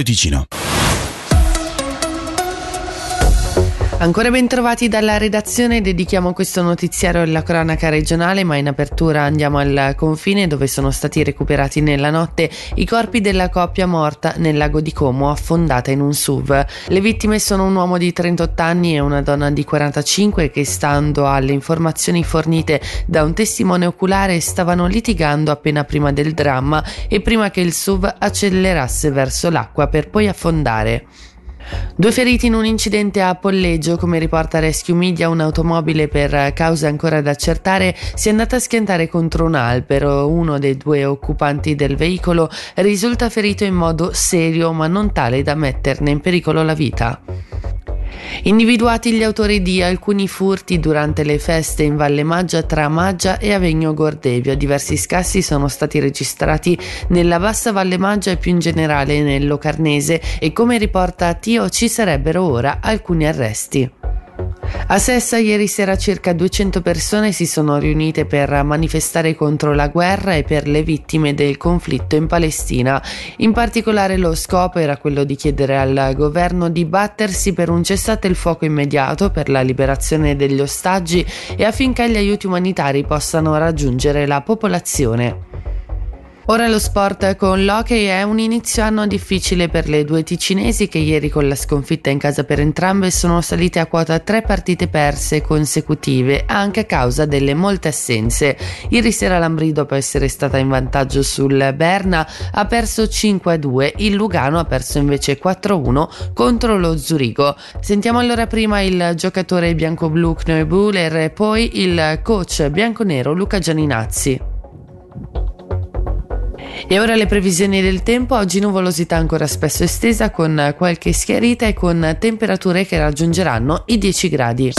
Ticino. Ancora ben trovati dalla redazione, dedichiamo questo notiziario alla cronaca regionale, ma in apertura andiamo al confine dove sono stati recuperati nella notte i corpi della coppia morta nel lago di Como affondata in un SUV. Le vittime sono un uomo di 38 anni e una donna di 45 che stando alle informazioni fornite da un testimone oculare stavano litigando appena prima del dramma e prima che il SUV accelerasse verso l'acqua per poi affondare. Due feriti in un incidente a Polleggio, come riporta Rescue Media, un'automobile per cause ancora da accertare si è andata a schiantare contro un albero. Uno dei due occupanti del veicolo risulta ferito in modo serio, ma non tale da metterne in pericolo la vita. Individuati gli autori di alcuni furti durante le feste in Valle Maggia tra Maggia e Avegno Gordevio. Diversi scassi sono stati registrati nella bassa Valle Maggia e più in generale nel Locarnese e come riporta Tio ci sarebbero ora alcuni arresti. A Sessa ieri sera circa 200 persone si sono riunite per manifestare contro la guerra e per le vittime del conflitto in Palestina. In particolare lo scopo era quello di chiedere al governo di battersi per un cessate il fuoco immediato, per la liberazione degli ostaggi e affinché gli aiuti umanitari possano raggiungere la popolazione. Ora lo sport con l'hockey è un inizio anno difficile per le due ticinesi che ieri con la sconfitta in casa per entrambe sono salite a quota tre partite perse consecutive anche a causa delle molte assenze. Ieri sera l'Ambri dopo essere stata in vantaggio sul Berna ha perso 5-2, il Lugano ha perso invece 4-1 contro lo Zurigo. Sentiamo allora prima il giocatore bianco-blu Kneubuller e poi il coach bianco-nero Luca Gianinazzi. E ora le previsioni del tempo, oggi nuvolosità ancora spesso estesa con qualche schiarita e con temperature che raggiungeranno i 10 gradi.